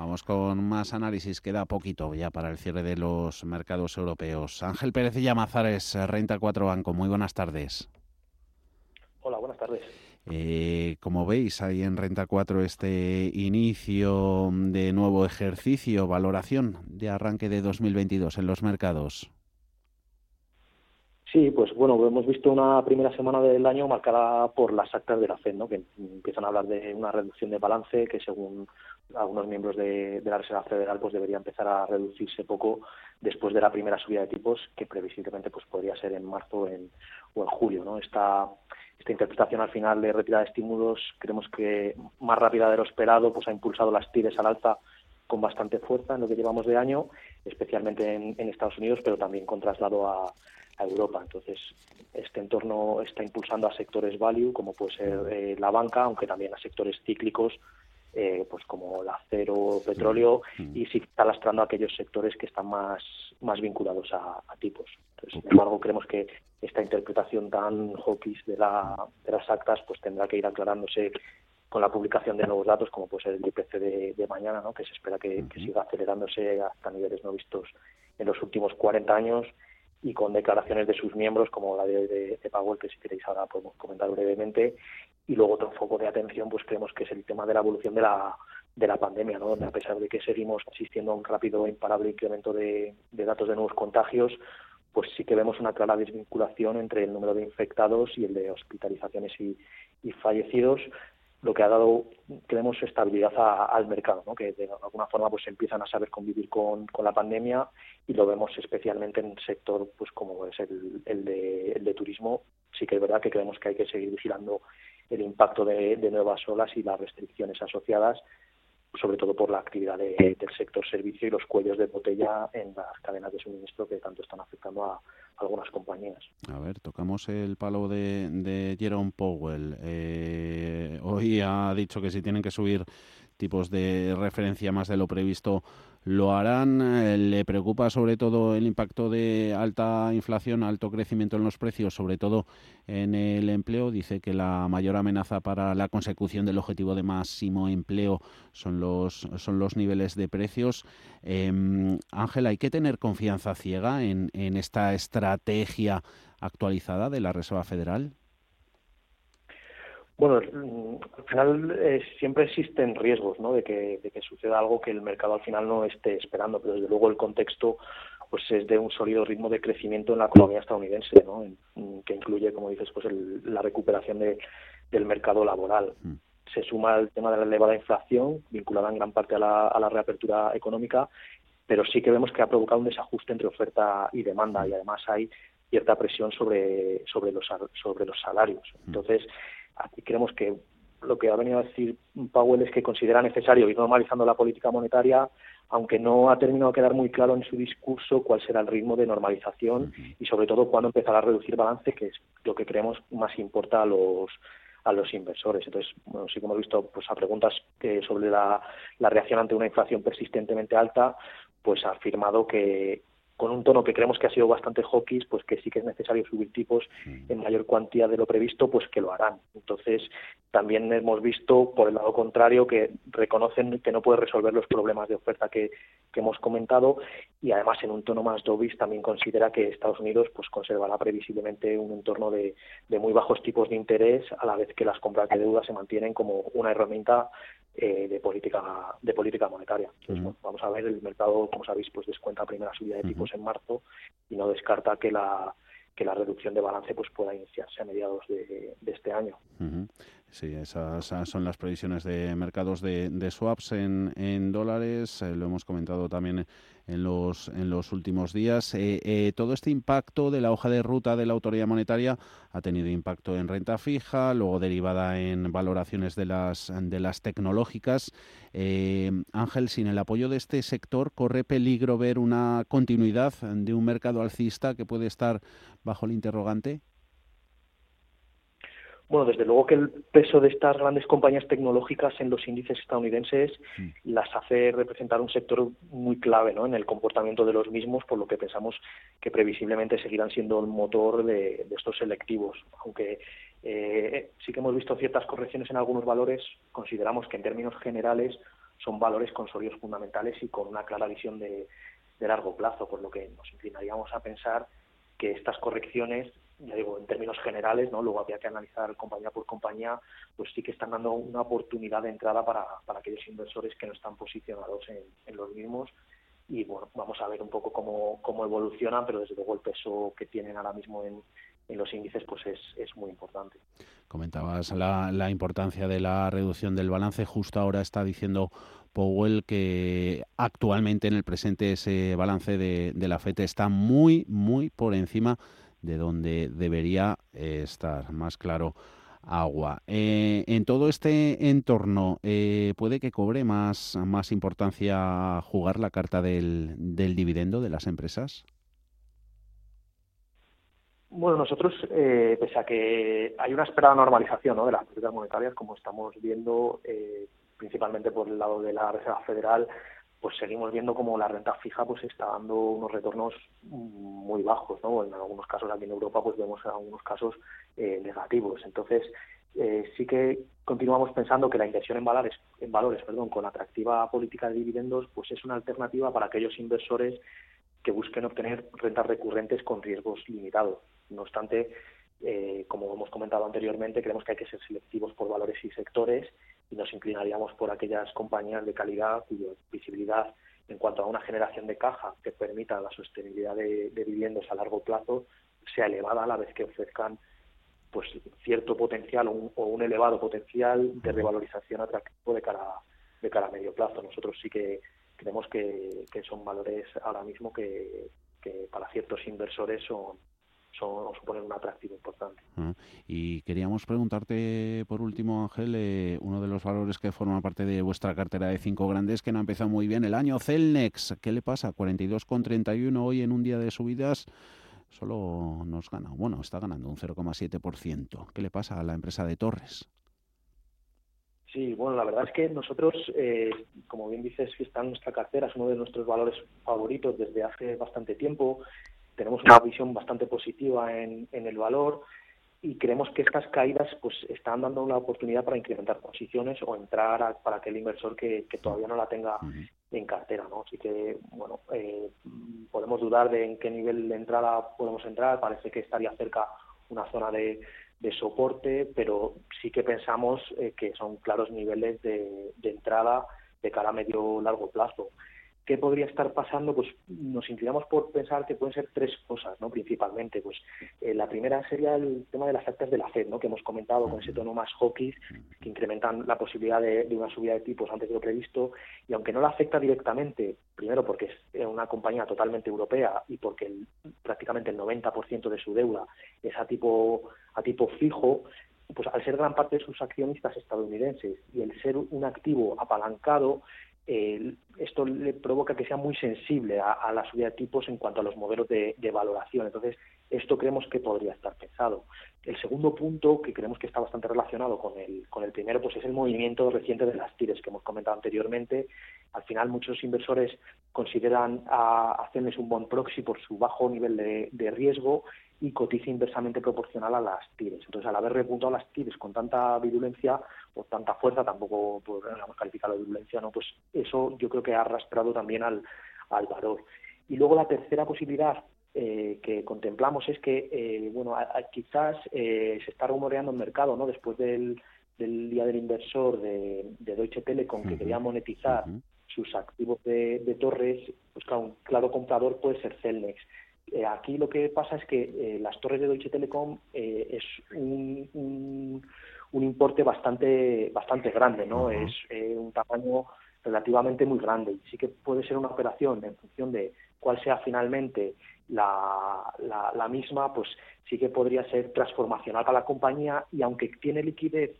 Vamos con más análisis. Queda poquito ya para el cierre de los mercados europeos. Ángel Pérez y Llamazares, Renta 4 Banco. Muy buenas tardes. Hola, buenas tardes. Eh, como veis, hay en Renta 4 este inicio de nuevo ejercicio, valoración de arranque de 2022 en los mercados. Sí, pues bueno, hemos visto una primera semana del año marcada por las actas de la FED, ¿no? que empiezan a hablar de una reducción de balance que según algunos miembros de, la Reserva Federal pues debería empezar a reducirse poco después de la primera subida de tipos que previsiblemente pues podría ser en marzo en, o en julio. ¿no? Esta, esta interpretación al final de retirada de estímulos creemos que más rápida de lo esperado pues ha impulsado las tires al alza con bastante fuerza en lo que llevamos de año, especialmente en Estados Unidos, pero también con traslado a Europa. Entonces, este entorno está impulsando a sectores value, como puede ser eh, la banca, aunque también a sectores cíclicos, eh, pues como el acero, petróleo, y sí está lastrando a aquellos sectores que están más, más vinculados a, tipos. Entonces, sin embargo, creemos que esta interpretación tan hawkish de, la, de las actas pues tendrá que ir aclarándose con la publicación de nuevos datos, como puede ser el IPC de, mañana, ¿no? que se espera que, que, siga acelerándose hasta niveles no vistos en los últimos 40 años y con declaraciones de sus miembros, como la de, de, Powell, que si queréis ahora podemos comentar brevemente. Y luego otro foco de atención, pues creemos que es el tema de la evolución de la, de la pandemia, ¿no? donde a pesar de que seguimos asistiendo a un rápido e imparable incremento de, de datos de nuevos contagios, pues sí que vemos una clara desvinculación entre el número de infectados y el de hospitalizaciones y, y fallecidos, lo que ha dado, creemos, estabilidad al mercado, ¿no? que de alguna forma pues empiezan a saber convivir con, con, la pandemia y lo vemos especialmente en un sector pues como es el, el, de, el de turismo. Sí que es verdad que creemos que hay que seguir vigilando el impacto de nuevas olas y las restricciones asociadas, sobre todo por la actividad del sector servicio y los cuellos de botella en las cadenas de suministro que tanto están afectando a, algunas compañías. A ver, tocamos el palo de, de Jerome Powell. Eh, hoy ha dicho que si tienen que subir tipos de referencia más de lo previsto lo harán. Eh, ¿Le preocupa sobre todo el impacto de alta inflación, alto crecimiento en los precios, sobre todo en el empleo? Dice que la mayor amenaza para la consecución del objetivo de máximo empleo son los, son los niveles de precios. Eh, Ángel, ¿hay que tener confianza ciega en, en esta estrategia actualizada de la Reserva Federal? Bueno, al final eh, siempre existen riesgos ¿no? de, que, de que suceda algo que el mercado al final no esté esperando, pero desde luego el contexto pues es de un sólido ritmo de crecimiento en la economía estadounidense, ¿no? que incluye, como dices, pues la recuperación de, del mercado laboral. Mm. Se suma el tema de la elevada inflación, vinculada en gran parte a la, a la reapertura económica, pero sí que vemos que ha provocado un desajuste entre oferta y demanda y además hay cierta presión sobre, sobre, los, sobre los salarios. Mm. Entonces, Aquí creemos que lo que ha venido a decir Powell es que considera necesario ir normalizando la política monetaria, aunque no ha terminado de quedar muy claro en su discurso cuál será el ritmo de normalización y sobre todo cuándo empezará a reducir balance, que es lo que creemos más importa a los a los inversores. Entonces, bueno, sí que hemos visto pues a preguntas que sobre la, la reacción ante una inflación persistentemente alta, pues ha afirmado que, con un tono que creemos que ha sido bastante hawkish, pues que sí que es necesario subir tipos en mayor cuantía de lo previsto, pues que lo harán. Entonces, también hemos visto, por el lado contrario, que reconocen que no puede resolver los problemas de oferta que, hemos comentado y además en un tono más dovish también considera que Estados Unidos pues conservará previsiblemente un entorno de, de muy bajos tipos de interés a la vez que las compras de deuda se mantienen como una herramienta eh, de política de política monetaria. Entonces, vamos a ver el mercado, como sabéis, pues descuenta primera subida de tipos en marzo y no descarta que la que la reducción de balance pues pueda iniciarse a mediados de, este año. Sí, esas, son las previsiones de mercados de, swaps en, en dólares. Eh, lo hemos comentado también en los, en los últimos días. Eh, eh, todo este impacto de la hoja de ruta de la autoridad monetaria ha tenido impacto en renta fija, luego derivada en valoraciones de las, de las tecnológicas. Ángel, sin el apoyo de este sector, ¿corre peligro ver una continuidad de un mercado alcista que puede estar bajo el interrogante? Bueno, desde luego que el peso de estas grandes compañías tecnológicas en los índices estadounidenses las hace representar un sector muy clave ¿no? en el comportamiento de los mismos, por lo que pensamos que previsiblemente seguirán siendo el motor de, estos selectivos. Aunque eh, sí que hemos visto ciertas correcciones en algunos valores, consideramos que en términos generales son valores con sólidos fundamentales y con una clara visión de, de largo plazo, por lo que nos inclinaríamos a pensar que estas correcciones ya digo, en términos generales, ¿no? Luego había que analizar compañía por compañía, pues sí que están dando una oportunidad de entrada para, para aquellos inversores que no están posicionados en, los mismos. Y bueno, vamos a ver un poco cómo, cómo evolucionan, pero desde luego el peso que tienen ahora mismo en, en los índices pues es, es muy importante. Comentabas la, la, importancia de la reducción del balance. Justo ahora está diciendo Powell que actualmente en el presente ese balance de, de la FED está muy, muy por encima de donde debería eh, estar. Más claro, agua. Eh, en todo este entorno, eh, ¿puede que cobre más, más importancia jugar la carta del, del dividendo de las empresas? Bueno, nosotros, pese a que hay una esperada normalización ¿no? de las políticas monetarias, como estamos viendo, principalmente por el lado de la Reserva Federal, pues seguimos viendo como la renta fija pues está dando unos retornos muy bajos, ¿no? En algunos casos aquí en Europa pues vemos algunos casos eh, negativos. Entonces eh, sí que continuamos pensando que la inversión en valores, en valores, perdón, con atractiva política de dividendos pues es una alternativa para aquellos inversores que busquen obtener rentas recurrentes con riesgos limitados. No obstante, eh, como hemos comentado anteriormente, creemos que hay que ser selectivos por valores y sectores y nos inclinaríamos por aquellas compañías de calidad cuya visibilidad en cuanto a una generación de caja que permita la sostenibilidad de, viviendas a largo plazo sea elevada a la vez que ofrezcan pues cierto potencial o un, elevado potencial de revalorización atractivo de cara de cara a medio plazo. Nosotros sí que creemos que, son valores ahora mismo que, que para ciertos inversores son, son, suponen un atractivo importante. Y queríamos preguntarte, por último, Ángel, eh, uno de los valores que forma parte de vuestra cartera de cinco grandes que no ha empezado muy bien el año, Celnex. ¿Qué le pasa? 42,31 hoy en un día de subidas. Solo nos gana, bueno, está ganando un 0,7%. ¿Qué le pasa a la empresa de Torres? Sí, bueno, la verdad es que nosotros, eh, como bien dices, está en nuestra cartera, es uno de nuestros valores favoritos desde hace bastante tiempo tenemos una visión bastante positiva en, el valor y creemos que estas caídas pues están dando una oportunidad para incrementar posiciones o entrar para aquel inversor que, todavía no la tenga en cartera, ¿no? Así que, bueno, eh, podemos dudar de en qué nivel de entrada podemos entrar, parece que estaría cerca una zona de, soporte, pero sí que pensamos eh, que son claros niveles de, de entrada de cara a medio largo plazo. ¿Qué podría estar pasando? Pues nos inclinamos por pensar que pueden ser tres cosas, ¿no? Principalmente, pues eh, la primera sería el tema de las actas de la FED, ¿no? Que hemos comentado con ese tono más hawkish, que incrementan la posibilidad de, una subida de tipos antes de lo previsto, y aunque no la afecta directamente, primero porque es eh, una compañía totalmente europea y porque prácticamente el 90% de su deuda es a tipo, a tipo fijo, pues al ser gran parte de sus accionistas estadounidenses y el ser un activo apalancado, esto le provoca que sea muy sensible a, la subida de tipos en cuanto a los modelos de, valoración. Entonces, esto creemos que podría estar pensado. El segundo punto, que creemos que está bastante relacionado con el, con el primero, pues es el movimiento reciente de las tires que hemos comentado anteriormente. Al final, muchos inversores consideran a, a un buen proxy por su bajo nivel de riesgo y cotiza inversamente proporcional a las tires. Entonces, al haber repuntado las tires con tanta virulencia o tanta fuerza, tampoco podríamos calificar la virulencia, ¿no? Pues eso yo creo que ha arrastrado también al, al valor. Y luego la tercera posibilidad eh, que contemplamos es que, eh, bueno, quizás eh, se está rumoreando en mercado, ¿no? Después del, del Día del Inversor de, Deutsche Telekom, que quería monetizar sus activos de, de torres, pues claro, un claro comprador puede ser Celnex. Eh, aquí lo que pasa es que eh, las torres de Deutsche Telekom eh, es un, un importe bastante bastante grande, ¿no? Es un tamaño relativamente muy grande. Y sí que puede ser una operación en función de cuál sea finalmente la, la, misma, pues sí que podría ser transformacional para la compañía y aunque tiene liquidez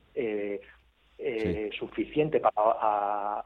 suficiente para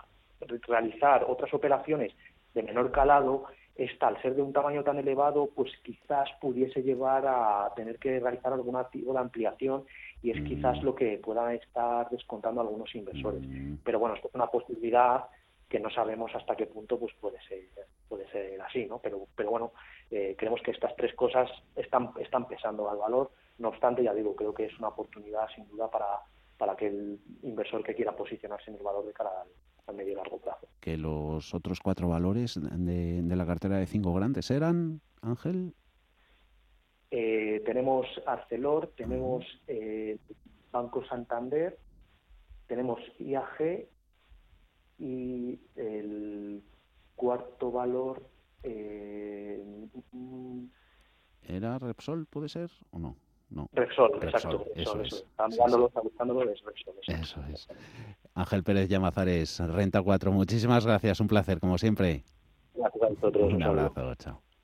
realizar otras operaciones de menor calado, esta, al ser de un tamaño tan elevado, pues quizás pudiese llevar a tener que realizar algún tipo de ampliación y es quizás mm. lo que puedan estar descontando algunos inversores. Mm. Pero bueno, esto es una posibilidad que no sabemos hasta qué punto pues puede ser puede ser así no pero pero bueno eh, creemos que estas tres cosas están están pesando al valor no obstante ya digo creo que es una oportunidad sin duda para para que el inversor que quiera posicionarse en el valor de cara al, a medio y largo plazo. Que los otros cuatro valores de, la cartera de cinco grandes eran, Ángel. Eh, tenemos Arcelor, tenemos eh, Banco Santander, tenemos IAG y el cuarto valor. Eh, ¿Era Repsol, puede ser o no? No. Repsol, exacto. eso es. Eso es. Ángel Pérez Llamazares, Renta 4. Muchísimas gracias, un placer, como siempre. Gracias a vosotros. Un abrazo, chao.